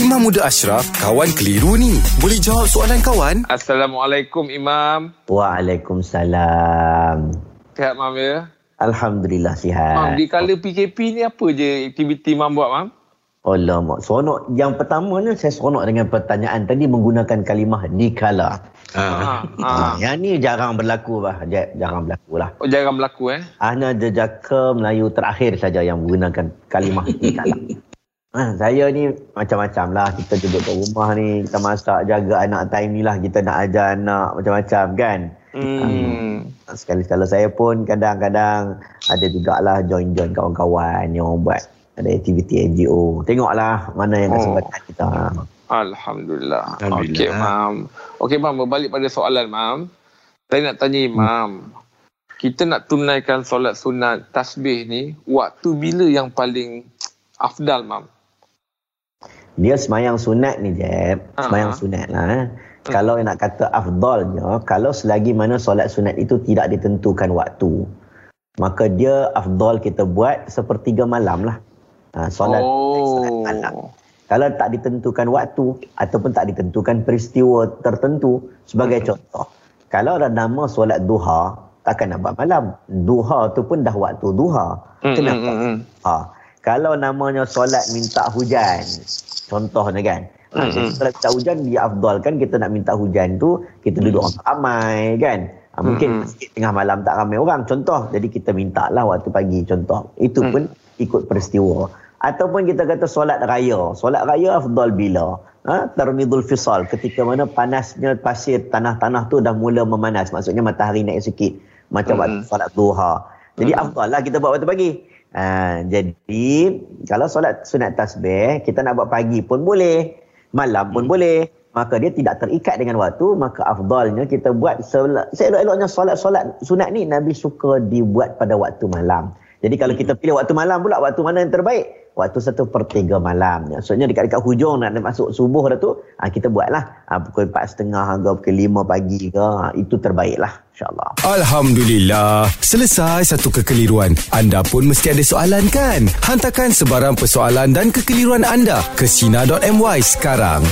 Imam Muda Ashraf, kawan keliru ni. Boleh jawab soalan kawan? Assalamualaikum Imam. Waalaikumsalam. Sihat Mam ya? Alhamdulillah Mam, sihat. di kala PKP ni apa je aktiviti Mam buat Mam? Alamak, seronok. Yang pertamanya saya seronok dengan pertanyaan tadi menggunakan kalimah dikala. Ha, Ah. ha. Yang ni jarang berlaku bah. Ja- Jarang berlaku lah. Oh, jarang berlaku eh. Hanya jejaka Melayu terakhir saja yang menggunakan kalimah dikala. Ha, saya ni macam-macam lah. Kita duduk kat rumah ni, kita masak, jaga anak time ni lah. Kita nak ajar anak macam-macam kan. Hmm. Sekali-sekala saya pun kadang-kadang ada jugalah join-join kawan-kawan yang buat ada aktiviti NGO. Tengoklah mana yang Oh. kesempatan kita. Alhamdulillah. Alhamdulillah. Okey, Mam. Okey, Mam. Berbalik pada soalan, Mam. Saya nak tanya, Mam. Kita nak tunaikan solat sunat tasbih ni, waktu bila yang paling afdal, Mam? Dia semayang sunat ni Jeb. Ah. Semayang sunat lah. Eh. Kalau nak kata afdalnya, kalau selagi mana solat sunat itu tidak ditentukan waktu, maka dia afdal kita buat sepertiga malam lah. Ha, solat, solat malam. Oh. Kalau tak ditentukan waktu ataupun tak ditentukan peristiwa tertentu sebagai contoh. Kalau ada nama solat duha, takkan nak buat malam. Duha tu pun dah waktu duha. Hmm, Kenapa? hmm, hmm, hmm. Ha. Kalau namanya solat minta hujan, contohnya kan. Ha, Hmm, hmm. solat minta hujan dia afdalkan kita nak minta hujan tu kita duduk orang ramai kan. Ha, mungkin Hmm. masjid tengah malam tak ramai orang contoh. Jadi kita minta lah waktu pagi contoh. Itu Hmm. pun ikut peristiwa. Ataupun kita kata solat raya. Solat raya afdal bila? Ha? Tarmidul fisal. Ketika mana panasnya pasir tanah-tanah tu dah mula memanas. Maksudnya matahari naik sikit. Macam Hmm. waktu solat duha. Jadi afdal lah kita buat waktu pagi. Ha, jadi kalau solat sunat tasbih kita nak buat pagi pun boleh, malam pun boleh. Maka dia tidak terikat dengan waktu, maka afdalnya kita buat seelok-eloknya solat-solat sunat ni Nabi suka dibuat pada waktu malam. Jadi kalau kita pilih waktu malam pula, waktu mana yang terbaik? Waktu satu per tiga malam. Maksudnya dekat-dekat hujung nak, masuk subuh dah tu, ha, kita buatlah. Ha, pukul empat setengah ke pukul lima pagi ke. Ha, itu terbaiklah insyaAllah. Alhamdulillah. Selesai satu kekeliruan. Anda pun mesti ada soalan kan? Hantarkan sebarang persoalan dan kekeliruan anda ke Sina.my sekarang.